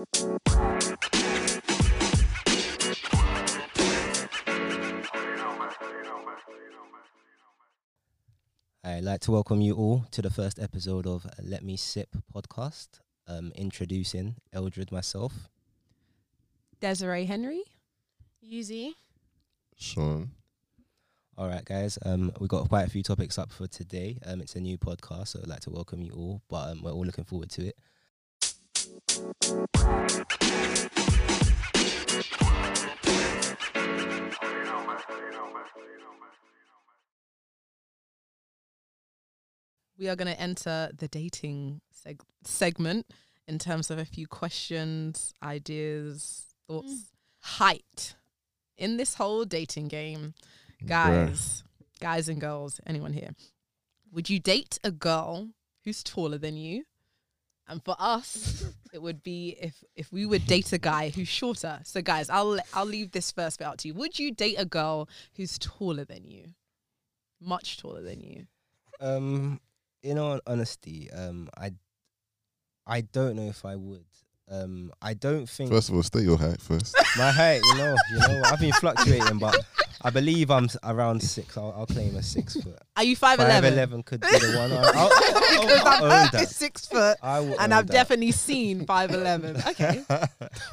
I'd like to welcome you all to the first episode of Let Me Sip podcast. Um, introducing Eldred myself. Desiree Henry. Yuzi. Sean. All right, guys. Um, we've got quite a few topics up for today. Um, it's a new podcast, so I'd like to welcome you all. But um, we're all looking forward to it. We are going to enter the dating seg- segment in terms of a few questions, ideas, thoughts. Mm. Height in this whole dating game, guys, guys and girls, anyone here, would you date a girl who's taller than you? And for us, it would be if if we would date a guy who's shorter. So guys, I'll I'll leave this first bit out to you. Would you date a girl who's taller than you? Much taller than you. Um, in all honesty, um, I, I don't know if I would. Um, I don't think First of all, state your height first. my height. You know, you know, I've been fluctuating, but I believe I'm s- around six. I'll, I'll claim a six foot. Are you five Five eleven? eleven could be the one. I'll, I'll, I'll, because I'll I've own heard that. six foot, I will and own I've that. definitely seen five eleven. Okay.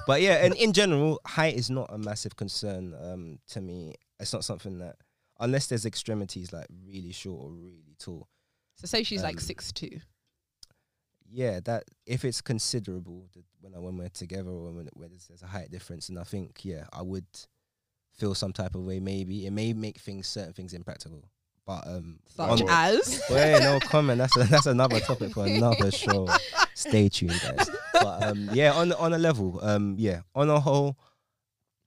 but yeah, and in general, height is not a massive concern um, to me. It's not something that, unless there's extremities like really short or really tall. So say she's like Um, six two. Yeah, that if it's considerable that when I, when we're together or when, when there's, there's a height difference, and I think yeah, I would feel some type of way. Maybe it may make things certain things impractical. But um, Such on- as Wait, no comment. That's a, that's another topic for another show. Stay tuned, guys. But um, yeah, on on a level, um, yeah, on a whole,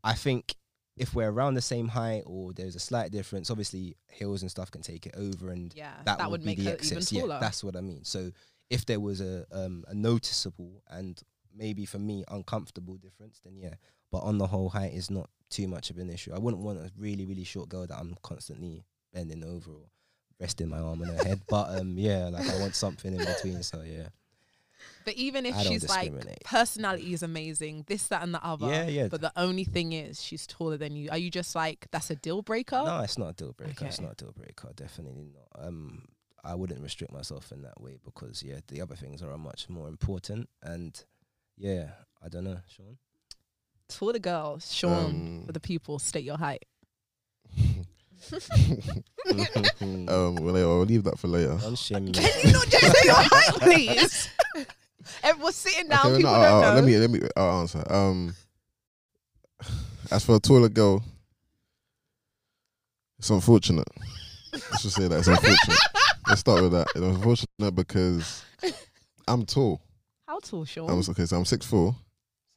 I think if we're around the same height or there's a slight difference, obviously hills and stuff can take it over, and yeah, that, that, would, would make be the excess. Yeah, that's what I mean. So if there was a um a noticeable and maybe for me uncomfortable difference, then yeah. But on the whole, height is not too much of an issue. I wouldn't want a really really short girl that I'm constantly bending over or resting my arm on her head. But um yeah, like I want something in between. So yeah, but even if she's like personality is amazing, this, that, and the other. yeah, yeah. But the only thing is she's taller than you. Are you just like that's a deal breaker? No, it's not a deal breaker. It's not a deal breaker. Definitely not. Um, I wouldn't restrict myself in that way because yeah, the other things are much more important. And yeah, I don't know, Sean. Taller girl, Sean, Um, for the people, state your height. um, well, I'll leave that for later. Don't shame. Can you not just say your height, please? Everyone's sitting down. Okay, people no, don't I'll- know. let me let me I'll answer. Um, as for a taller girl, it's unfortunate. Let's just say that it's unfortunate. Let's start with that. It's unfortunate because I'm tall. How tall, Sean? I'm okay, so I'm six four.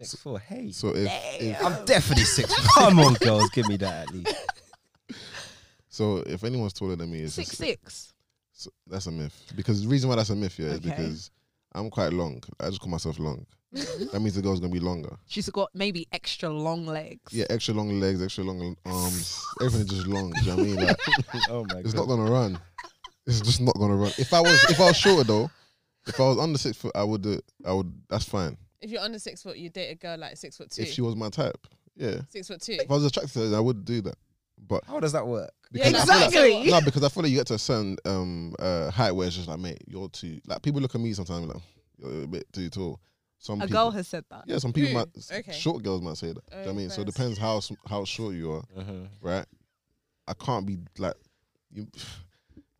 Six four. Hey, So if, if I'm definitely six. Come on, girls, give me that at least. so if anyone's taller than me, it's six just, six. so that's a myth. Because the reason why that's a myth, yeah, is Okay. because I'm quite long. I just call myself long. that means the girl's gonna be longer. She's got maybe extra long legs. Yeah, extra long legs, extra long arms, everything just long. Do you know what I mean? Like oh my it's god. not gonna run. It's just not gonna run. If I was if I was shorter though, if I was under six foot, I would do I would that's fine. If you're under six foot, you date a girl like six foot two. If she was my type. Yeah. six foot two. If I was attracted to her, I would do that. But How does that work? Yeah, because I feel like- exactly. no, because I feel like you get to a certain um uh height where it's just like, mate, you're too like people look at me sometimes like you're a bit too tall. Some A people, girl has said that. yeah, some people Who? might Okay. short girls might say that. Do you know what I Oh, mean? So it depends how how short you are, Mhm. right? I can't be like you.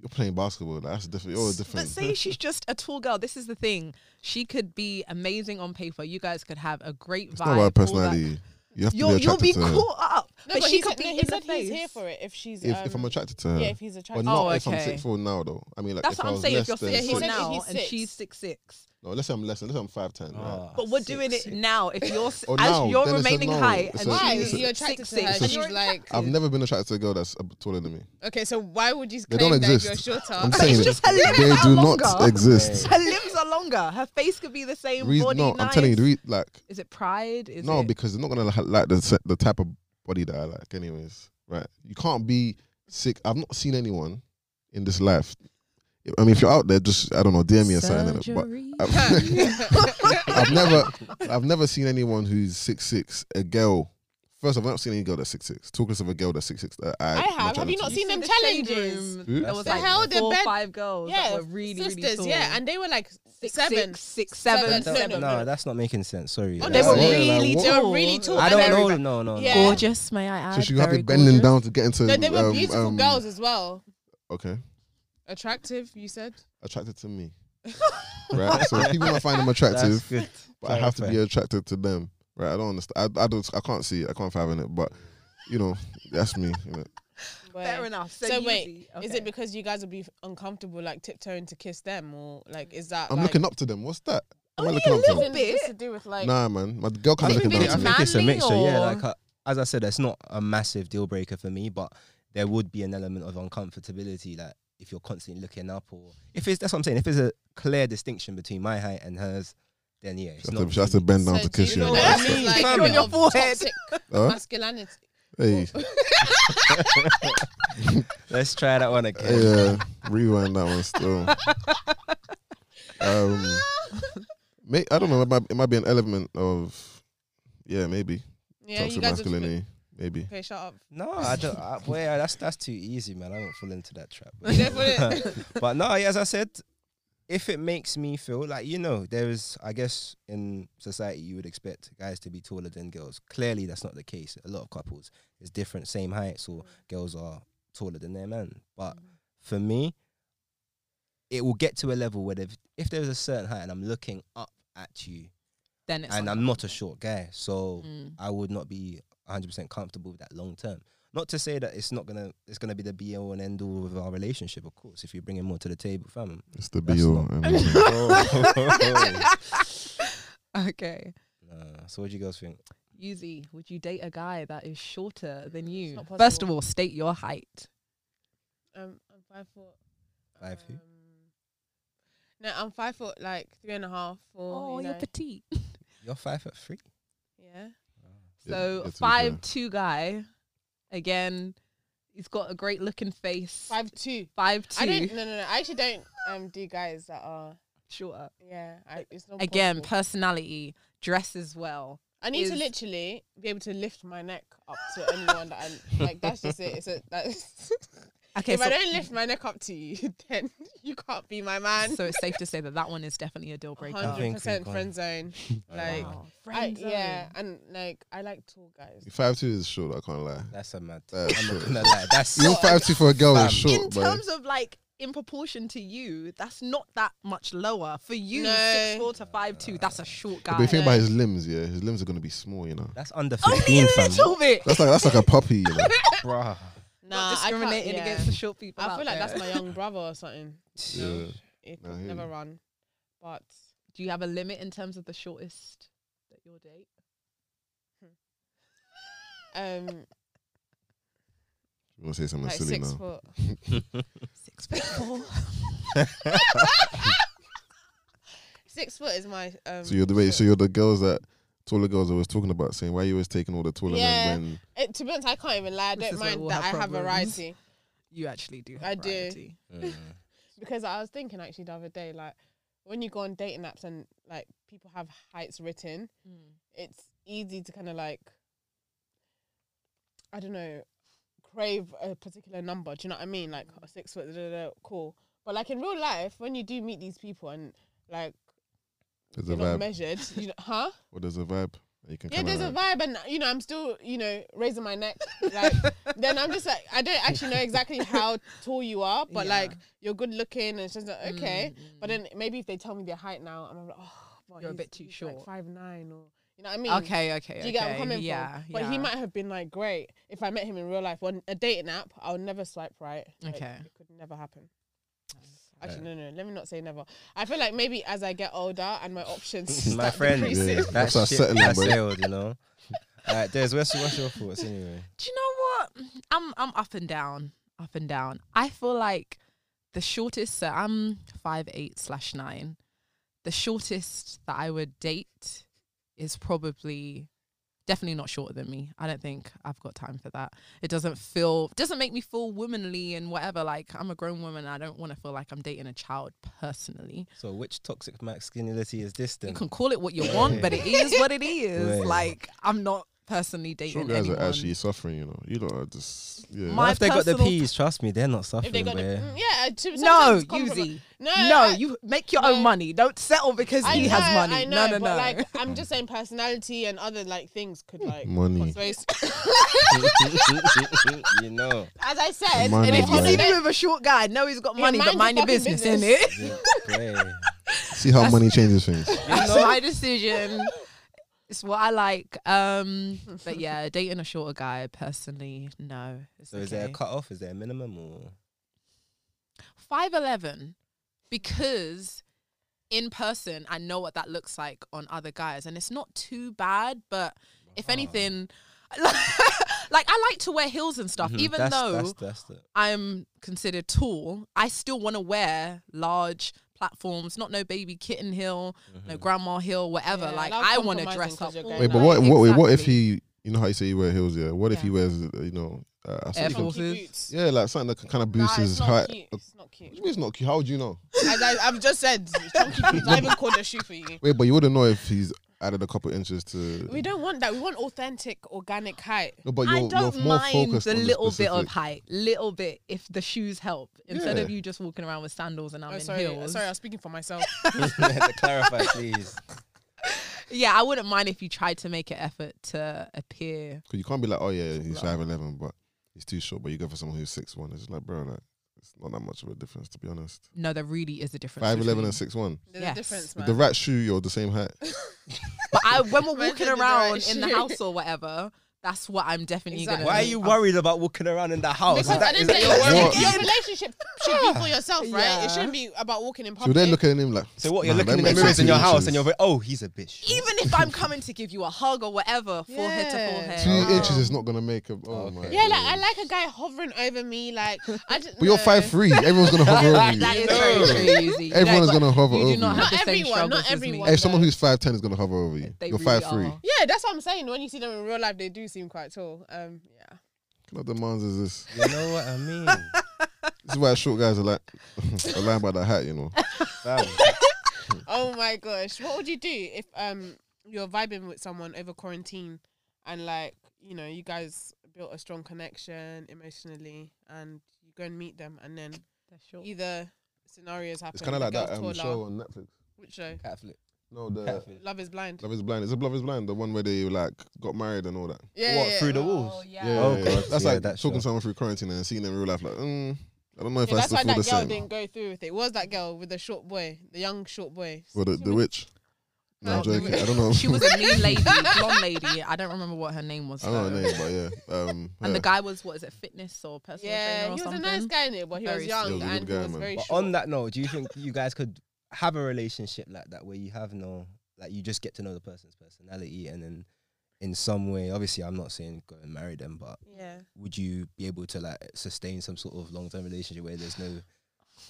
You're playing basketball. That's different. You're But different. say she's just a tall girl. This is the thing. She could be amazing on paper. You guys could have a great It's vibe. not about personality. You have to You'll, be you'll attracted be to her. caught up. No, but, but she he could said, be no, in he the said face. he's here for it if she's If, um, if I'm attracted to her, yeah if he's but attracted. not Oh, if I'm six four now though. I mean, like That's if what I I'm saying. less If you're six he foot six- now and she's six six. no, let's say I'm less than. Let's say I'm five ten. Right? Ah, But we're six, doing it six. now. If you're Oh, as now, your then it's a remaining no. height It's and a- Why? it's a- You're attracted six, to her. six, and and you're you're like, I've never been attracted to a girl that's uh, taller than me. okay, so why would you They claim don't that exist. you're shorter? I'm But saying it's it. just her limbs they do longer. not exist. Her limbs are longer. Her face could be the same. Reason, body, no, nice. I'm telling you, the re- like Is it pride? Is no, it? because they're not gonna like the the type of body that I like. Anyways, right? You can't be sick. I've not seen anyone in this life. I mean, if you're out there, just I don't know, DM me or something. But Surgery. I've, I've never, I've never seen anyone who's six six. A girl. First, I've not seen any girl that's six six. Talk us of a girl that's six six. That I, I have. Have you not seen them challenges? Who? There was The like hell, four, bed- five girls Yeah, that were really, sisters. really tall. yeah, and they were like six, seven. six, six, seven, Seven. That- No, no, no, no. that's not making sense. Sorry. Oh, they were Yeah, really, what? they were really tall. I don't know. No, no, no. Yeah. Gorgeous, may I add? So she have very to bending gorgeous. down to get into. No, they were um, beautiful um, girls as well. Okay, Attractive, you said. attracted to me. right. So people might find them attractive, good. but I have to be attracted to them. Right. I don't understand. I, I don't. I can't see it. I can't fathom it. But you know, that's me. You know. Fair enough. So, So, wait, easy. is it because you guys would be uncomfortable, like tiptoeing to kiss them, or like is that? I'm like, looking up to them. What's that? Am I Oh, looking yeah, up to little them? Is bit. just to do with like? Nah, man. My girl I can't be think looking maybe down I to it's me. think it's a manly mixture. Yeah, like uh, as I said, it's not a massive deal breaker for me, but there would be an element of uncomfortability that if you're constantly looking up, or if it's that's what I'm saying. If there's a clear distinction between my height and hers, then yeah, it's She has not. to, she has to bend down So to do you kiss you. know what. I mean? Like Fam. a On your forehead. toxic masculinity. Hey, Let's try that one again. yeah. Rewind that one still. Um, may, I don't know. It might, it might be an element of, yeah, maybe Yeah, you toxic guys would. masculinity. Maybe. Okay, shut up. No, I don't. I, boy, that's that's too easy, man. I don't fall into that trap. You don't fall in- but no, yeah, as I said, if it makes me feel like you know, there is, I guess, in society you would expect guys to be taller than girls. Clearly, that's not the case. A lot of couples is different, same heights, or girls are taller than their man. But for me, it will get to a level where if if there's a certain height and I'm looking up at you, then it's and I'm not a short guy, so Mm. I would not be 100% comfortable with that long term. Not to say that it's not gonna it's gonna be the be all and end all of our relationship, of course. If you're bringing more to the table, fam. It's the That's be all. okay. Nah, so what do you guys think? Yuzi, would you date a guy that is shorter than you? First of all, state your height. Um, I'm five foot. Five who? um, No, I'm five foot, like three and a half. Four. Oh, you you're know. petite. You're five foot three. Yeah. Yeah, So yeah, five fair. two guy, again, he's got a great looking face. Five two. five two. I don't. No, no, no. I actually don't um do guys that are. shorter. Yeah. I, it's not Again, possible. personality, dresses well. I need to literally be able to lift my neck up to anyone that I like. That's just it. It's a, that's, Okay, if so, I don't lift my neck up to you, then you can't be my man. so it's safe to say that that one is definitely a deal breaker. Hundred percent friend zone. Oh, like, Wow. I, Friend yeah, and like I like tall guys. Five two is short. I can't lie. That's a mad. That's I'm not short. gonna lie. That's Even five two for a girl Fam. is short, in bro. terms of like in proportion to you, that's not that much lower. For you, No. six four to five two, that's a short guy. But if you think No. about his limbs, yeah, his limbs are gonna be small, you know. that's under Only a fifteen, fam. little bit. That's like that's like a puppy, you know. Bruh. Nah, not I discriminating yeah. against the short people. I out feel like there. that's my young brother or something. Yeah. It could never you. run, but Do you have a limit in terms of the shortest that you'll date? um, You wanna say something like silly six now? foot. Six foot four. Six foot is my. Um, So you're the way, short. so you're the girls that taller girls I was talking about saying why you always taking all the taller Yeah. men when It, to be honest, I can't even lie. I This don't is where mind we'll that have I have problems. variety You actually do. Have I do. variety. Mm. because I was thinking actually the other day, like when you go on dating apps and like people have heights written, it's easy to kind of like I don't know crave a particular number. Do you know what I mean? Like a six foot, da, da, da, cool. But like in real life, when you do meet these people and like there's a you're not vibe. measured, you know, huh? Or there's a vibe. You can Yeah, kinda there's a vibe, and you know, I'm still, you know, raising my neck. Like, then I'm just like, I don't actually know exactly how tall you are, but Yeah. like, you're good looking, and it's just like, okay. Mm, But mm. then maybe if they tell me their height now, I'm like, oh, but You're a bit too short. like five nine, or you know what I mean? okay, okay, Do you get what I'm okay. coming yeah, from? But yeah. he might have been like great if I met him in real life. On a dating app, I would never swipe right. Like, Okay. it could never happen. Actually, no, no. Let me not say never. I feel like maybe as I get older and my options My start friend, decreasing. Yeah. That's our ship settling, has bro. sailed, you know. Alright, Des, what's, what's your thoughts anyway? Do you know what? I'm I'm up and down, up and down. I feel like the shortest. So I'm five eight slash nine. The shortest that I would date is probably definitely not shorter than me. I don't think I've got time for that. It doesn't feel doesn't make me feel womanly and whatever. Like I'm a grown woman. I don't want to feel like I'm dating a child personally. So which toxic masculinity is this then? You can call it what you want, but it is what it is. Right. Like I'm not personally dating Short guys anyone. are actually suffering, you know. You know, are just yeah. My if they got the personal- peas? Trust me, they're not suffering. If they got the, mm, yeah, to, no, sometimes compromise- Yuzi. No, No, I- you make your no. own money. Don't settle because I he know, has money. I know, no, no, but no. like I'm just saying, personality and other like things could like Money. cause- you know. As I said, Money, and if you Yeah. see me with a short guy, know he's got Yeah, money, but mind mind your your fucking business, business. innit? Yeah, See how money changes things. That's my decision. It's what I like. Um, but yeah, dating a shorter guy, personally, no. It's So is there a okay. cut off? Is there a minimum or? five eleven because in person I know what that looks like on other guys, and it's not too bad. But if anything, like I like to wear heels and stuff, Mhm, even that's, though that's, that's the, I'm considered tall, I still want to wear large platforms, not no baby kitten heel, no mhm. grandma heel, whatever. Yeah, like I want to dress up. you're all going Wait, but night. what? What? Wait, what if he? You know how you say you wear heels, yeah. What if he wears, uh, you know, uh, Air something- Force. Chunky boots. yeah, like something that kind of Nah, boosts it's his not height. cute. It's not cute. What do you mean It's not cute. How would you know? As I, I've just said, chunky boots. I even called a shoe for you. Wait, but you wouldn't know if he's added a couple inches to. We don't want that. We want authentic, organic height. No, but I you're, don't you're more mind focused the on little bit of height, little bit if the shoes help. Instead Yeah. of you just walking around with sandals and I'm oh, in sorry, heels. sorry, I was speaking for myself. to clarify, please. Yeah, I wouldn't mind if you tried to make an effort to appear. Because you can't be like, oh yeah, he's five eleven, but he's too short. But you go for someone who's six one. It's just like, bro, like it's not that much of a difference to be honest. No, there really is a difference. Five eleven between- and six one. There's Yes. a difference, man. With the right shoe, you're the same height. But I, when we're Man walking said the around right in the shoe. house or whatever, that's what I'm definitely Exactly. gonna. Do. Why are do. you I'm- worried about walking around in the house? because Is that- at the is end of that the your day, What? your relationship should be for yourself, right? Yeah. It shouldn't be about walking in So public. they're looking at him like. So what? You're "Nah, looking that in the makes mirrors in your two house and you're like, oh, he's a bitch. Even if I'm coming to give you a hug or whatever, forehead to Yeah. forehead. Two Oh. inches is not gonna make a. Oh Okay. my. yeah, like I like a guy hovering over me, like I just. But you're no. five three. Everyone's gonna hover over you. That is No. very true, Yuzi. You Everyone's don't- gonna hover you over do not you. have Not same everyone, not as me. everyone. Hey, someone who's five ten is gonna hover over you. They you're really five three. are. Yeah, that's what I'm saying. When you see them in real life, they do seem quite tall. Um, yeah. What demands is this? You know what I mean? This is why short guys are like are lying about that hat, you know. Oh my gosh, what would you do if um you're vibing with someone over quarantine, and like you know you guys built a strong connection emotionally, and you go and meet them, and then They're short. either scenarios happen. It's kind of like that girl's um, taller- show on Netflix. Which show? Catflip. No, the Catfish. Love is blind. Love is Blind. It's a Love is Blind, the one where they like got married and all that. Yeah, What, yeah, through the yeah. walls? yeah. Yeah, Oh, yeah, God. That's yeah, like that talking show. to someone through quarantine and seeing them in real life. Like, mm, I don't know if Yeah, I that's still why feel that the girl same. didn't go through with it. It was that girl with the short boy, the young short boy. Well, the, the witch. No, I'm joking. I don't know. She was a mean lady, blonde lady. I don't remember what her name was. I don't know her name, but yeah. Um, And the guy was what is it, fitness or personal Yeah, trainer he was something? a nice guy in it, but he Very was young. He was and good he was man. very But short. on that note, do you think you guys could have a relationship like that where you have no, like you just get to know the person's personality and then in some way, obviously I'm not saying go and marry them, but yeah. would you be able to like sustain some sort of long term relationship where there's no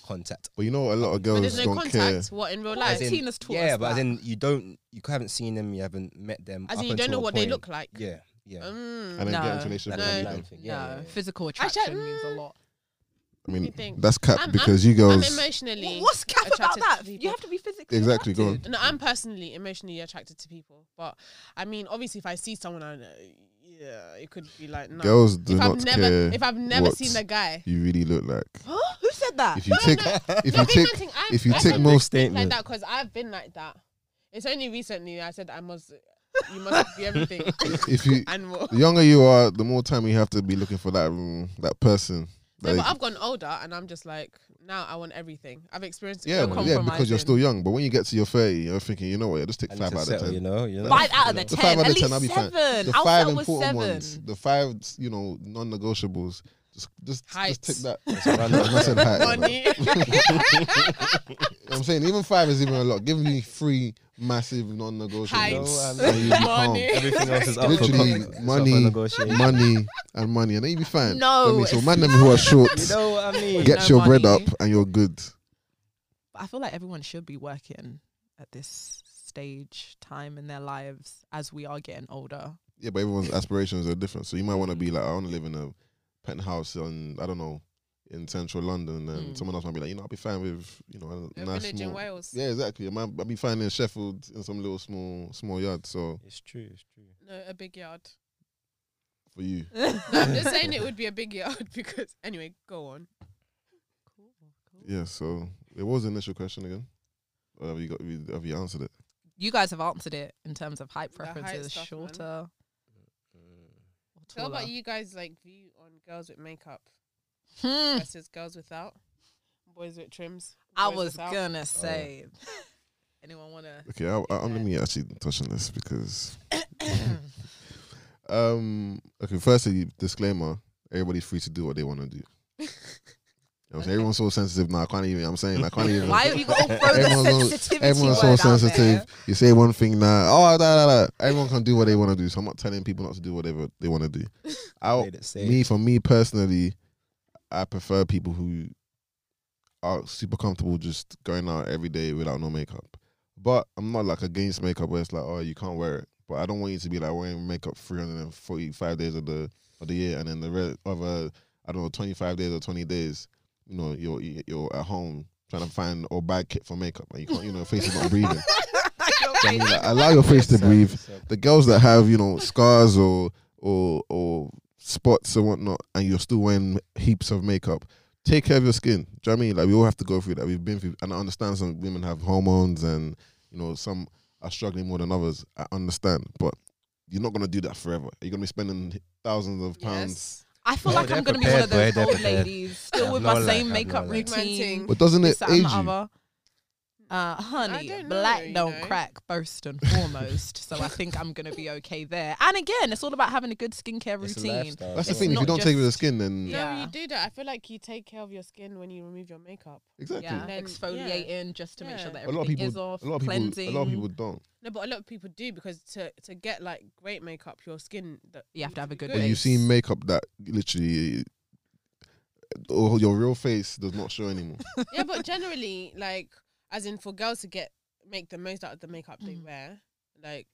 contact? but you know, a lot of But girls there's no don't care. contact. What in real life? As in- Tina's taught yeah, us but that. then you don't, you haven't seen them, you haven't met them. As in you don't know a what they look like. Yeah, yeah. Mm. And then get No. into a relationship That No. and kind meet of them. thing. no, Yeah, yeah, yeah. physical Actually, attraction means a mm, lot. I mean, that's cap I'm- because you I'm girls. emotionally. What's cap about attracted to that? people. You have to be physically Exactly, go on. attracted. No, I'm personally emotionally attracted to people, but I mean, obviously, if I see someone, I know, yeah, it could be like no. Girls do if not I've never, care if I've never what seen the guy, you really look like. Who said that? If you take, if you big take, man thing, I'm- if you I take don't most, think like statement. that because I've been like that. It's only recently I said I must, you must be everything if you, and more. the younger you are, the more time you have to be looking for that, um, that person. No, Like, but I've gotten older and I'm just like now I want everything. I've experienced. it yeah, all. man, yeah, because you're still young. But when you get to your thirty, you're thinking, you know what? Yeah, just take I five to out of ten. you know, you know. Five out of the The five out At of ten, I'll be fine. The I'll five important seven. ones, the five, you know, non-negotiables. Just, just, just Heights. take that. It's a run- I said height. Money. You know what I'm saying even five is even a lot. Give me three massive non-negotiables. Heights. No, and you'll be calm. Money. Everything else is up Literally, for, money, negotiation. money, and money, and then you be fine. No, Feel me? so it's man, them who are short, You know what I mean? get no your bread up, money. and you're good. I feel like everyone should be working at this stage time in their lives as we are getting older. yeah, but everyone's aspirations are different. So you might want to be like, I want to live in a penthouse on I don't know in central London, and Mm. someone else might be like, you know, I'll be fine with you know a, A nice village small. in Wales. Yeah, exactly. I might I'll be fine in Sheffield in some little small small yard. So It's true. It's true. No, a big yard. for you, No, I'm just saying it would be a big yard because anyway, go on. Cool. cool. Yeah. So it was the initial question again. Or have you got? Have you answered it? You guys have answered it in terms of height The height preferences, stuff, shorter. Or how about you guys like view on girls with makeup Hmm. versus girls without? Boys with trims. I was without? gonna say. Anyone wanna? Okay, I, I, let me actually touch on this because Um. Okay. Firstly, disclaimer: everybody's free to do what they want to do. You know what I'm saying? Everyone's so sensitive now. I can't even. I'm saying I can't even. Why have you got to throw the Everyone's so- sensitivity Everyone's so sensitive. there? You say one thing now. Oh, da, da, da. everyone can do what they want to do. So I'm not telling people not to do whatever they want to do. I, Played it safe. me, for me personally, I prefer people who are super comfortable just going out every day without no makeup. But I'm not like against makeup where it's like, oh, you can't wear it. But I don't want you to be like wearing makeup 345 days of the of the year, and then the rest other I don't know 25 days or 20 days, you know, you're you're at home trying to find or buy kit for makeup, and you can't, you know, your face is not breathing. I mean, like, allow your face to breathe the girls that have you know scars or or or spots and whatnot, and you're still wearing heaps of makeup. Take care of your skin. Do you know what I mean? Like we all have to go through that. We've been through, and I understand some women have hormones, and you know some are struggling more than others. I understand, but you're not gonna do that forever. You're gonna be spending thousands of pounds. Yes. I feel No, like I'm gonna be one of those old ladies, still with my same makeup routine. But doesn't it this, that, and age you? Other. Uh, honey, black know, don't know. crack first and foremost. so I think I'm gonna be okay there. And again, it's all about having a good skincare It's routine. That's the thing. If you don't take care of the skin, then Yeah. No, you do that. I feel like you take care of your skin when you remove your makeup. exactly. Yeah, Then, exfoliating just to make sure Yeah. that A lot of people, is off. a lot of people, cleansing. a lot of people don't. No, but a lot of people do because to to get like great makeup, your skin that You have to have a good But base. you see makeup that literally, or your real face does not show anymore. yeah, but generally, like, as in for girls to get make the most out of the makeup they Mm. wear, like,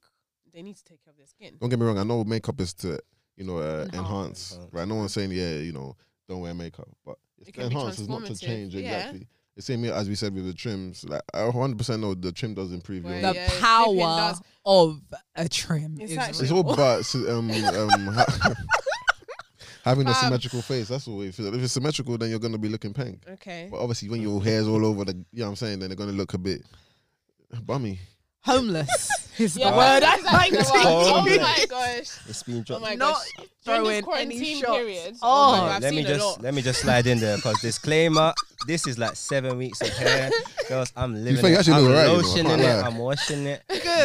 they need to take care of their skin. Don't get me wrong. I know makeup is to you know uh, Enhance. enhance, Enhance. right? No one's saying yeah, you know, don't wear makeup, but it's It to enhance. It's not to transformative, change yeah. exactly. The same as we said with the trims. Like I 100 percent know the trim does improve Well, your. the yeah, power does. of a trim It's is It's all about um, um, ha- having a Fam. symmetrical face. That's all. If, if it's symmetrical, then you're gonna be looking pink. Okay. But obviously, when your hair's all over the, you know what I'm saying, then they're gonna look a bit bummy. homeless is Yeah, the word I exactly like to word. Oh my gosh. It's been Oh my Not gosh. During throwing this any quarantine shots. period. Oh. Oh, my God, I've let me seen a just let me just slide in there because disclaimer: this is like seven weeks of hair, girls. I'm living fair, you it. I'm look alright, you know, I lotioning can't it. lie. I'm washing it.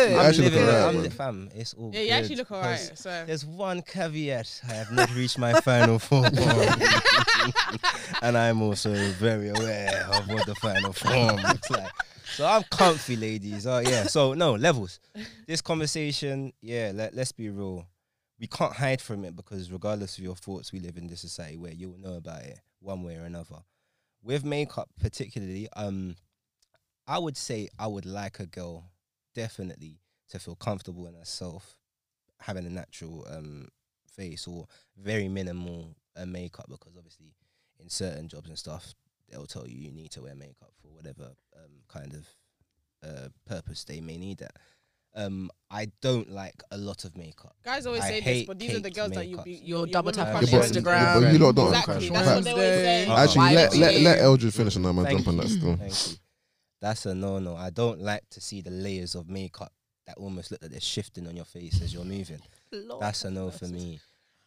Good. I'm actually look living it. alright, I'm man. the fam. It's all Yeah, good. you actually look alright. So There's one caveat. I have not reached my final form, and I'm also very aware of what the final form looks like. So I'm comfy, ladies. Oh yeah. So no levels. This conversation, yeah. Let, let's be real. We can't hide from it because regardless of your thoughts, we live in this society where you'll know about it one way or another. With makeup, particularly, um, I would say I would like a girl definitely to feel comfortable in herself, having a natural um face or very minimal uh, makeup because obviously in certain jobs and stuff they'll tell you you need to wear makeup for whatever um kind of uh purpose they may need it. Um, I don't like a lot of makeup. guys always I say this, but these are the girls that you makeups. be You'll your double tap on Yeah, but, Instagram. yeah, but you lot don't. Exactly. That's Fact. what they always say. Actually, Why let would let let Eldred finish and I'm gonna jump on that you. still. That's a no no. I don't like to see the layers of makeup that almost look like they're shifting on your face as you're moving. Lord That's a no for me.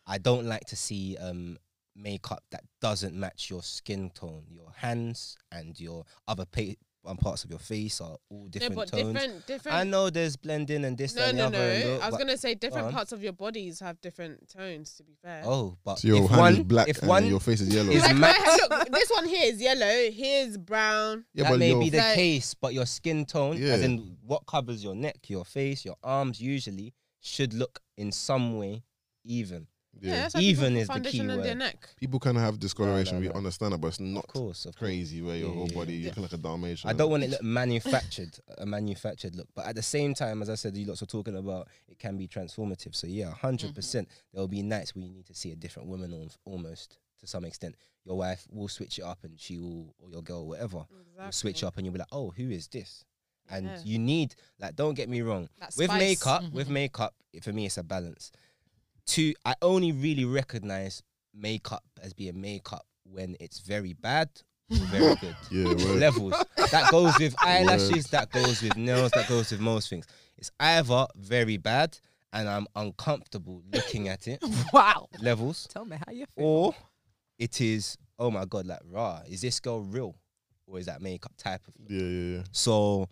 I don't like to see um makeup that doesn't match your skin tone. Your hands and your other pa- um, parts of your face are all No, different but tones. different, different. I know there's blending and this no, and the no, other. no. and look, I was gonna say different on. parts of your bodies have different tones. To be fair. Oh, but So your if hand one, is black if and one, your face is yellow. is Like my matte- look, this one here is yellow. Here's brown. yeah, that may be the Like- case, but your skin tone, as in what covers your neck, your face, your arms, usually should look in some way even. Yeah, Yeah. that's Even is the key foundation on their neck. People kind of have discoloration. no, We no. understand that, but it's not Of course, of course. crazy where your Yeah, whole body yeah. you looking like a Dalmatian. I don't want it look manufactured, a manufactured look. But at the same time, as I said, you lots are talking about it can be transformative. So yeah, 100 percent. There will be nights where you need to see a different woman, almost to some extent. Your wife will switch it up, and she will, or your girl, whatever, will switch up, and you'll be like, oh, who is this? And Yeah. you need like, don't get me wrong, That with spice. makeup, Mhm. with makeup, it- for me, it's a balance. Two, I only really recognize makeup as being makeup when it's very bad very good Yeah, word. levels. That goes with eyelashes, that goes with nails, that goes with most things. It's either very bad and I'm uncomfortable looking at it, Wow. levels, Tell me how you feel. or it is, oh my God, like, rah, is this girl real? Or is that makeup type of yeah, yeah, yeah. So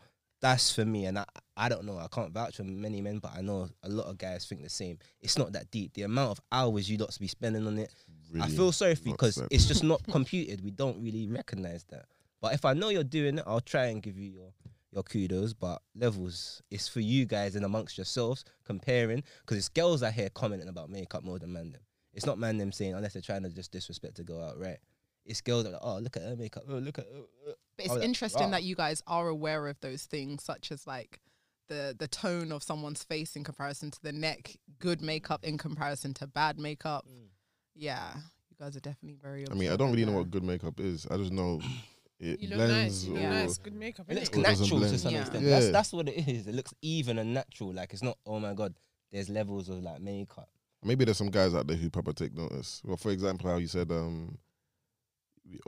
that's for me. And I, I don't know, I can't vouch for many men, but I know a lot of guys think the same. It's not that deep. The amount of hours you lots be spending on it, I feel sorry for you because it's just not computed. We don't really recognize that. But if I know you're doing it, I'll try and give you your your kudos. But levels, it's for you guys and amongst yourselves comparing because it's girls out here commenting about makeup more than man them. It's not man them saying unless they're trying to just disrespect to go out right. It's girls that are like, oh look at her makeup, oh look at. Uh, uh. But it's I was like, interesting that you guys are aware of those things, such as like the the tone of someone's face in comparison to the neck, good makeup in comparison to bad makeup. Mm. Yeah, you guys are definitely very. I mean, I don't really know what good makeup is. I just know it You look blends. nice. Yeah. or- nice. Good makeup. It looks innit? Or doesn't natural to some Yeah. extent. Yeah. That's that's what it is. It looks even and natural. Like it's not. Oh my god, there's levels of like makeup. Maybe there's some guys out there who probably take notice. Well, for example, how you said um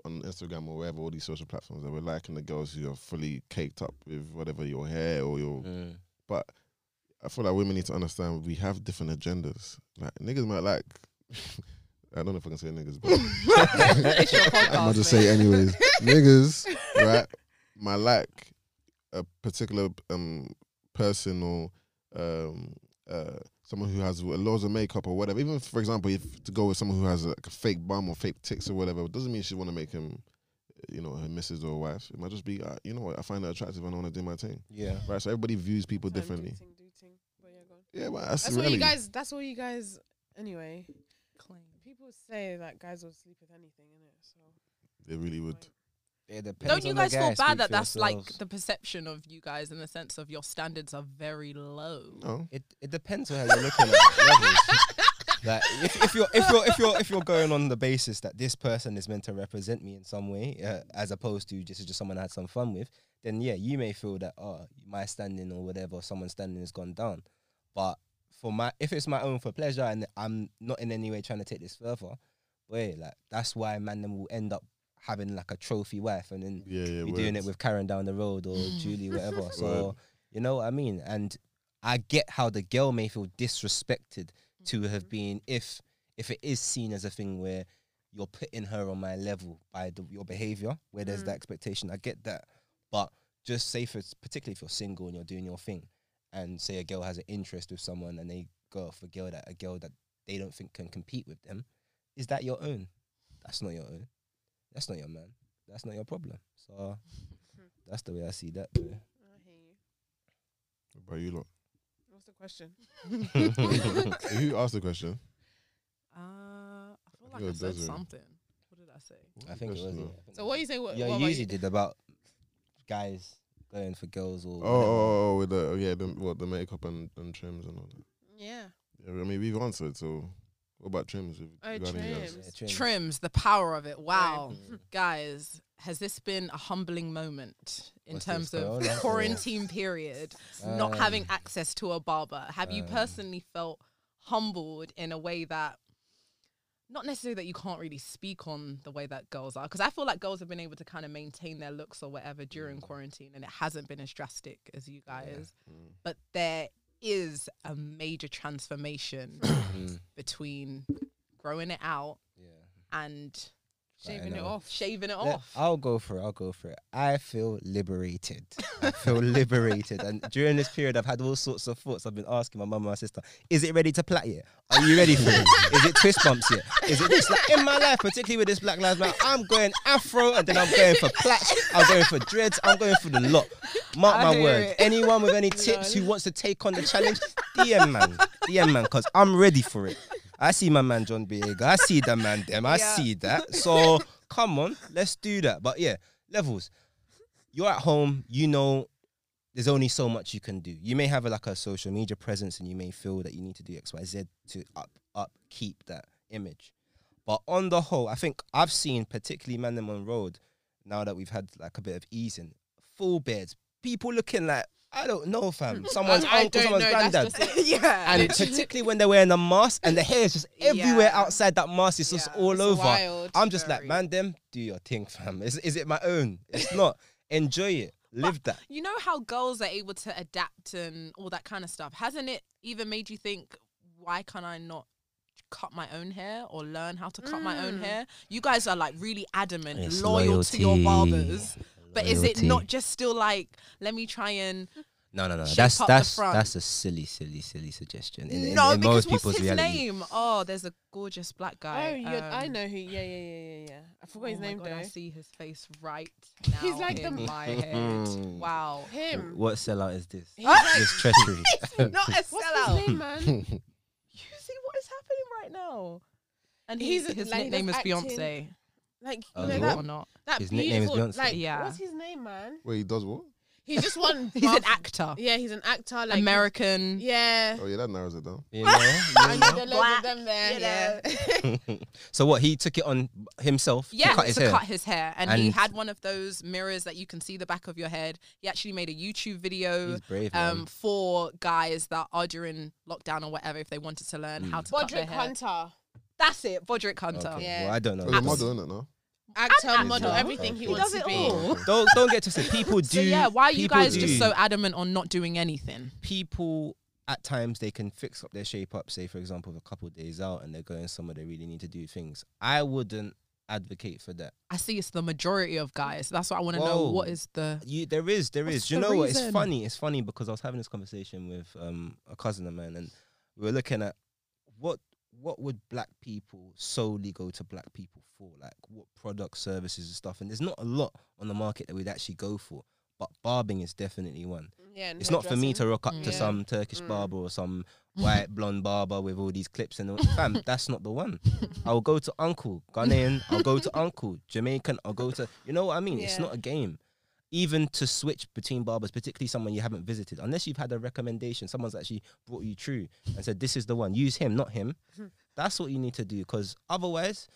on Instagram or wherever all these social platforms that we're liking the girls who are fully caked up with whatever your hair or your. Mm. But I feel like women need to understand we have different agendas. Like niggas might like. I don't know if I can say niggas, but It's I'm gonna just mate. say anyways. niggas, right? Might like a particular um person or um uh someone who has loads of makeup or whatever. Even for example, if to go with someone who has like a fake bum or fake tits or whatever, it doesn't mean she want to make him, you know, her missus or wife. It might just be, uh, you know what, I find her attractive and I want to do my thing. Yeah. Right. So everybody views people Time, do differently. ting, do ting. But yeah, go on. Yeah, but that's, That's what reality. you guys. That's what you guys. Anyway, Claim. people say that guys will sleep with anything, innit? So They really would. It depends Don't you on the guys feel bad that for that's like the perception of you guys in the sense of your standards are very low? No. It it depends on how you're looking at levels. Like if, if you're if you're if you're if you're going on the basis that this person is meant to represent me in some way, uh, as opposed to just just someone I had some fun with, then yeah, you may feel that oh my standing or whatever, someone's standing has gone down. But for my if it's my own for pleasure and I'm not in any way trying to take this further, boy, like that's why man them will end up having like a trophy wife and then Yeah, yeah. you're doing it with Karen down the road or Julie, whatever. So Word. you know what I mean. And I get how the girl may feel disrespected to have been if if it is seen as a thing where you're putting her on my level by the, your behavior, where there's Mm. that expectation. I get that, but just say for particularly if you're single and you're doing your thing, and say a girl has an interest with someone and they go off a girl that a girl that they don't think can compete with them, is that your own? That's not your own. That's not your man. That's not your problem. So that's the way I see that. man. I hear you. What about you lot? What's the question? who asked the question? Uh, I feel I like I said Desiree. something. What did I say? I think it was. Yeah, think So what was. you say? What, Yeah, what you usually did about guys going for girls or. Oh, oh, oh, oh, with the yeah, the, what the makeup and, and trims and all that. Yeah. Yeah, I mean we've answered. So, what about trims? Oh, you got any trims. Yeah, trims. Trims, the power of it. Wow. Mm. Guys, has this been a humbling moment in What's terms of Viola? quarantine period, not Um, having access to a barber? Have you um, personally felt humbled in a way that, not necessarily that you can't really speak on the way that girls are, because I feel like girls have been able to kind of maintain their looks or whatever during quarantine, and it hasn't been as drastic as you guys. Mm. But there is a major transformation Mhm. between growing it out Yeah. and Shaving it off. shaving it Let- off. I'll go for it. I'll go for it. I feel liberated. I feel liberated. And during this period, I've had all sorts of thoughts. I've been asking my mum and my sister, is it ready to plait yet? Are you ready for it? Is it twist bumps yet? Is it this? Like, in my life, particularly with this Black Lives Matter, I'm going afro and then I'm going for plaits. I'm going for dreads. I'm going for the lot. Mark I my hear word. it. Anyone with any tips who wants to take on the challenge, DM man. DM man, because I'm ready for it. I see my man John Boyega. I see the man them. I Yeah. see that. So come on, let's do that. But yeah, levels. You're at home. You know, there's only so much you can do. You may have a, like a social media presence, and you may feel that you need to do X, Y, Z to up upkeep that image. But on the whole, I think I've seen, particularly Man Them on Road, now that we've had like a bit of easing, full beards, people looking like I don't know, fam. Someone's I uncle, don't someone's know, that's granddad. just it. yeah. And particularly when they're wearing a mask and the hair is just everywhere Yeah. outside that mask, it's just all It's over. wild. I'm just like, Very. man, them, do your thing, fam. Is, is it my own? It's not. Enjoy it. Live that. you know how girls are able to adapt and all that kind of stuff. Hasn't it even made you think, why can't I not cut my own hair or learn how to cut my own Mm. hair? You guys are like really adamant, It's loyal to your loyalty. barbers. But is it not just still like, let me try and No, no, no. shape That's that's that's a silly, silly, silly suggestion. In, in- no? in because most what's people's his reality. name? Oh, there's a gorgeous black Oh, guy. you're, I um, know who. Yeah, yeah, yeah, yeah, yeah. I forgot his oh my name God, I though. see his face right now. He's like in the- my head. Wow. Him. What sellout is this? He's like, This treachery. Not a sellout. what's sellout. his name, man? You see what is happening right now? And He's, he's, his like, nickname is does Beyonce. Acting. Like, you know that, or not? that His nickname is beautiful, Beyonce? Like, Yeah. what's his name, man? Wait, he does what? He's just one. He's an buff- actor. Yeah, he's an actor. Like American. Yeah. Oh yeah, that narrows it down. You know? You know know? loads Black, of them there. you Yeah. so what? He took it on himself Yeah, to cut his to hair. cut his hair, and, he And- had one of those mirrors that you can see the back of your head. He actually made a YouTube video He's brave, man. um, for guys that are during lockdown or whatever if they wanted to learn how to cut their Broderick hair. Hunter, That's it, Broderick Hunter. Okay, Yeah. Well, I don't know. The this. model, isn't it? No. actor, actor. model, everything he, He wants does to it be. all. Don't don't get twisted. People do. So yeah, why are you guys do. just so adamant on not doing anything? people at times they can fix up their shape up. Say for example, a couple of days out and they're going somewhere they really need to do things. I wouldn't advocate for that. I see it's the majority of guys. That's what I want to know. What is the You there is there What's is. Do you the know what? It's funny. It's funny because I was having this conversation with um a cousin of mine and we were looking at what what would black people solely go to black people for? Like what products, services, and stuff. And there's not a lot on the market that we'd actually go for. But barbing is definitely one. Yeah, It's not for me to rock up Mm. to Yeah. some Turkish Mm. barber or some white blonde barber with all these clips and all. fam. That's not the one. I'll go to Uncle Ghanaian. I'll go to Uncle Jamaican. I'll go to you know what I mean. It's not a game. Even to switch between barbers, particularly someone you haven't visited, unless you've had a recommendation, someone's actually brought you through and said this is the one. Use him, not him. Hmm. That's what you need to do because otherwise.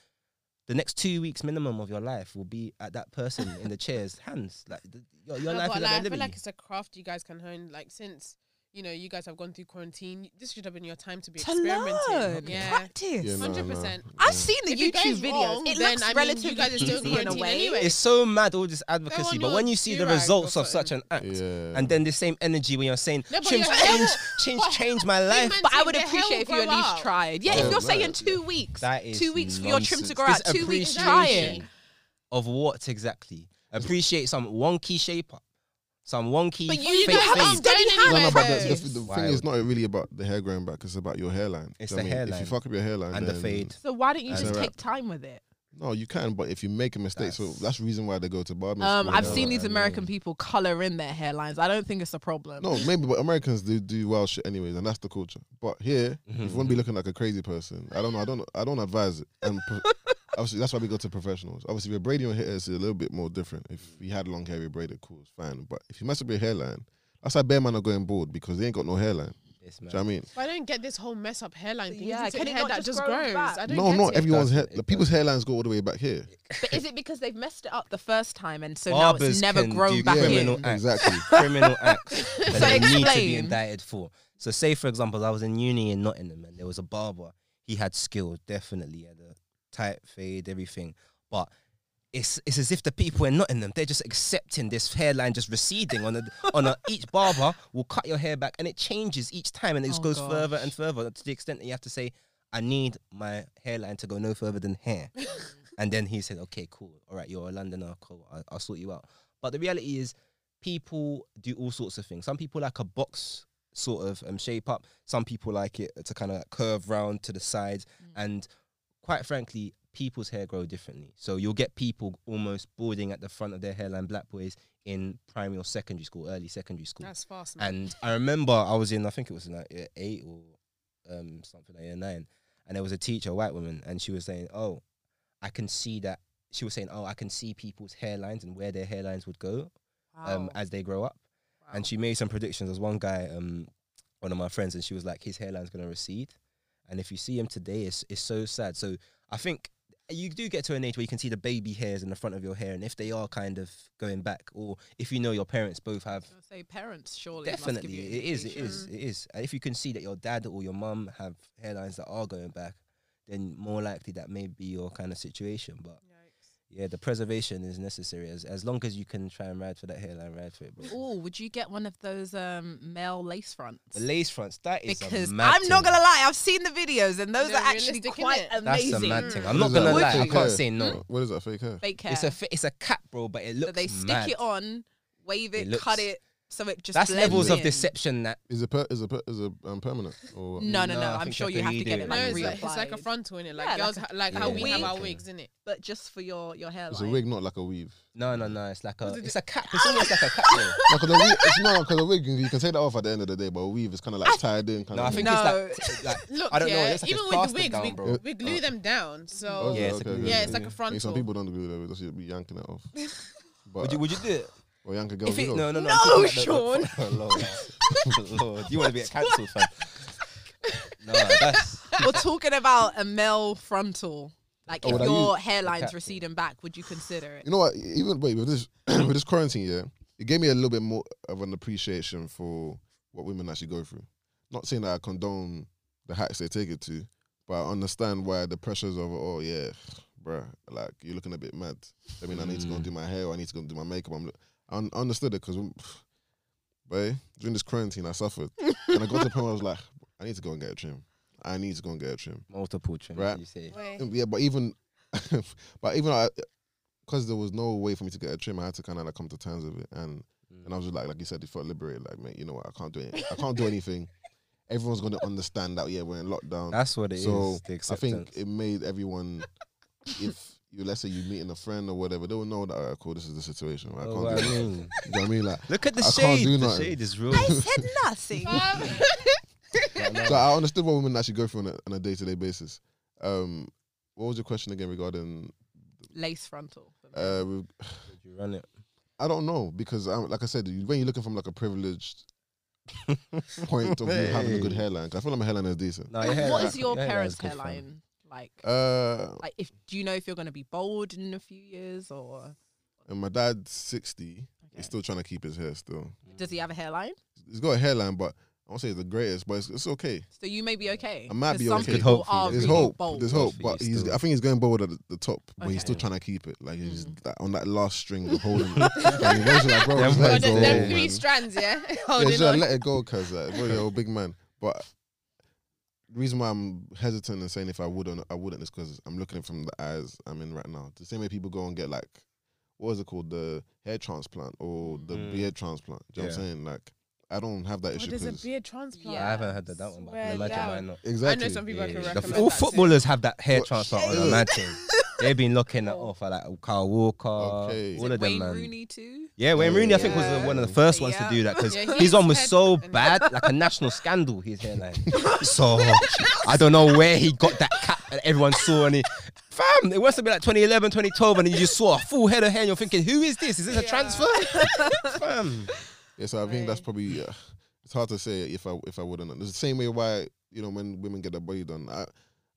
The next two weeks minimum of your life will be at that person in the chair's hands. Like the, your, your No, life is like, I feel like it's a craft you guys can hone. Like since you know you guys have gone through quarantine, this should have been your time to be to experimenting. learn, Yeah, practice? Yeah, no, hundred no. percent. I've seen the If YouTube goes videos. wrong, it then, looks I mean, you relatively guys are still easy in a way. anyway. It's so mad all this on advocacy, but when you see the results of such an act, Yeah. and then the same energy when you're saying, No, change, your hair change, change, change my life. But I would appreciate if you at least out. tried. Yeah, Oh, if you're no. saying two weeks, That is two weeks for your trim to grow out, two weeks try it. appreciation Of what exactly? Appreciate some wonky shape up, some wonky But you fake don't have fade. to steady No, No, no, but the, the, the thing Wild. is not really about the hair growing back. It's about your hairline. It's Do the you know what I mean? If you fuck up your hairline And the then- fade. So why don't you just take time with it? No, you can, but if you make a mistake, so That's- that's the reason why they go to barbers. Um, school I've and seen all these that. American people color in their hairlines. I don't think it's a problem. No, maybe, but Americans do do wild shit anyways, and that's the culture. But here, if you want to be looking like a crazy person, I don't know. I don't. I don't advise it. And pro- obviously, that's why we go to professionals. Obviously, with braiding your hair is a little bit more different. If you had long hair, you braid it, cool, it's fine. But if you mess up your hairline, that's why bare man are going bald because they ain't got no hairline. It's Do you know what I mean? But I don't get this whole mess up hairline thing. Yeah, can it it hair not that just just grow grows? back? I don't No, get not it. everyone's hair. doesn't, The people's hairlines go all the way back here. But is it because they've messed it up the first time and so now it's never can grown do back criminal in? acts. Exactly. criminal acts that So they need to be indicted for. So, say for example, I was in uni in Nottingham and there was a barber. He had skill, definitely, had a tight fade, everything. But it's it's as if the people are not in them. they're just accepting this hairline just receding on a on a each barber will cut your hair back and it changes each time and it just Oh, goes further and further to the extent that you have to say, I need my hairline to go no further than here. and then he said, Okay, cool. All right, you're a Londoner, cool. I, I'll sort you out. But the reality is people do all sorts of things. Some people like a box sort of um, shape up. Some people like it to kind of like curve round to the sides. And quite frankly, people's hair grow differently. So you'll get people almost balding at the front of their hairline, black boys in primary or secondary school, early secondary school. That's fast, man. And I remember I was in, I think it was in like year eight or um, something like year nine. and there was a teacher, a white woman, and she was saying, "Oh, I can see that." She was saying, "Oh, I can see people's hairlines and where their hairlines would go um, as they grow up." Wow. And she made some predictions. There's one guy, um, one of my friends, and she was like, his hairline's gonna recede, and if you see him today, it's it's so sad. So I think you do get to an age where you can see the baby hairs in the front of your hair, and if they are kind of going back, or if you know your parents both have I say parents surely Definitely, it is. It is. It is. And if you can see that your dad or your mum have hairlines that are going back, then more likely that may be your kind of situation. But yeah, the preservation is necessary. As as long as you can try and ride for that hairline, ride for it. Bro. Oh, would you get one of those um, male lace fronts? The lace fronts, that is because a mad I'm not gonna lie, I've seen the videos and those They're actually quite amazing. That's amazing. a mad thing. Mm. I'm What not gonna lie. I can't hair? say no. What is that fake hair? Fake hair. It's a fi- it's a cap, bro, but it looks. so they stick mad. it on, wave it, It cut it, so it just That's blends levels of deception. That Is it per, is it per, is it um, permanent or? No, no, No, no. I I'm think sure you you have have to to get redo it it. No, like it's like, it's like a frontal in it, like Yeah, girls, like ha- like, a- how yeah. we have our wig. wigs in it. but just for your your hairline. It's a wig, not like a weave. no, no, no. It's like a it it's a cap. It's almost like a cap. Bro. No, because a wig, it's not because a wig you can take that off at the end of the day, but a weave is kind of like tied in. Kind No, I of think No. it's like, like Look, I don't yeah, It looks like even it's with the plastered wigs, down, we, bro. we glue them down. So Oh, Yeah, it's a okay, glue. yeah, it's like a Yeah, frontal. some people don't do that. They just be yanking it off. But Would you would you do it? Or yanking girls. If it, you no, no, no. No, I'm the- Sean. Oh, Lord. Lord, you want to be a cancelled, fam? No, that's We're talking about a male frontal. Like Oh, if would I your hairline's receding back, would you consider it? You know what? Even wait with this with this quarantine, yeah, it gave me a little bit more of an appreciation for what women actually go through. Not saying that I condone the hacks they take it to, but I understand why the pressures of oh yeah, bruh, like you're looking a bit mad. I mean, I need to go and mm. do my hair, or I need to go and do my makeup. I'm, I un- understood it because, boy, during this quarantine, I suffered, and I got to the point where I was like, I need to go and get a trim. I need to go and get a trim. multiple trims. Right. You say. Yeah, but even, but even because there was no way for me to get a trim, I had to kind of like come to terms with it, and mm. and I was just like, like you said, it felt liberated. Like, mate, you know what? I can't do it. I can't do anything. Everyone's gonna understand that. Yeah, we're in lockdown. That's what it is. so the I think it made everyone, if you let's say you're meeting a friend or whatever, they will know that. All right, cool. This is the situation. I Oh, can't what do I it. You know what I mean? Like, Look at the I can't shade. do The nothing. shade is real. I said nothing. So I understood what women actually go through on a, on a day-to-day basis. Um, what was your question again regarding? Lace frontal. Uh, with- Would you run it? I don't know because, um, like I said, when you're looking from like a privileged point of view, having a good hairline, hairline, 'cause I feel like my hairline is decent. No, your hair, what is your hairline's parents' hairline like? Uh, like, if do you know if you're going to be bald in a few years or and my dad's sixty. Okay. He's still trying to keep his hair. Still, does he have a hairline? he's got a hairline, but I won't say it's the greatest, but it's, it's okay. So you may be okay. I might be some okay. Good people hope are There's really There's hope. bold. There's hope, but he's. still. I think he's going bold at the, the top, but he's still trying to keep it. Like he's Mm. like, on that last string of holding. it. Like, like, bro, Them just let it go, them three man. strands, yeah. Yeah, just on. let it go, cause like, bro, you're a big man. But the reason why I'm hesitant and saying if I wouldn't, I wouldn't is because I'm looking at it from the eyes I'm in right now. The same way people go and get like, what is it called, the hair transplant or the Mm. beard transplant. Do you know what I'm saying? Like, I don't have that Oh, issue there's a beard transplant. Yeah. I haven't heard that, that one, but I can imagine down. why not. exactly. I know some people Yeah, can yeah. recommend all that too. footballers have that hair What- transplant on Yeah. a mad thing. They've been locking that off. I like Carl Walker, Okay. Is all it of them, Wayne man. Rooney too? Yeah, Wayne Rooney, I think, was the, one of the first ones Yeah. to do that because Yeah, his his one was so bad, like a national scandal. His hairline. so I don't know where he got that cap that everyone saw, and he, fam, it must have been like 2011, 2012, and you just saw a full head of hair, and you're thinking, who is this? Is this a transfer? fam. Yeah, so I think that's probably uh, it's hard to say if I if I wouldn't. It's the same way why you know when women get their body done. I,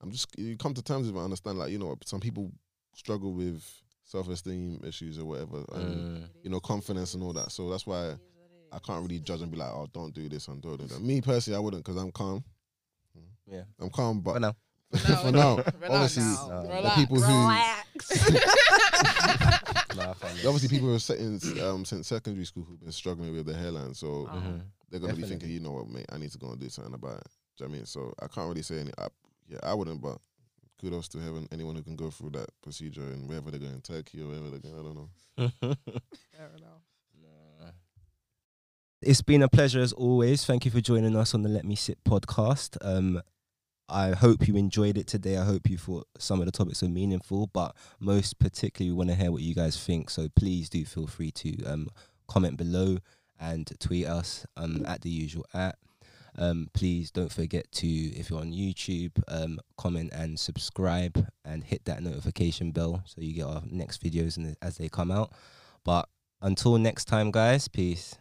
I'm just you come to terms with it. I understand like you know some people struggle with self esteem issues or whatever, and you know confidence and all that. So that's why I can't really judge and be like, oh, don't do this and don't do that. Me personally, I wouldn't because I'm calm. Yeah. I'm calm, but But now, for now, Relax. obviously, No. the Relax. people who Relax. nah, obviously people who are setting um since secondary school who've been struggling with their hairline, so. Mhm. they're gonna be thinking, you know what, mate, I need to go and do something about it. Do you know what I mean? So I can't really say any. I, yeah, I wouldn't, but kudos to having anyone who can go through that procedure and wherever they're going, Turkey or wherever they're going. I don't know. Fair enough. Nah. It's been a pleasure as always. Thank you for joining us on the Let Me Sit podcast. Um, I hope you enjoyed it today. I hope you thought some of the topics were meaningful, but most particularly, we want to hear what you guys think. So please do feel free to um, comment below and tweet us um, at the usual at. Um, please don't forget to, if you're on YouTube, um, comment and subscribe and hit that notification bell so you get our next videos as they come out. But until next time, guys, peace.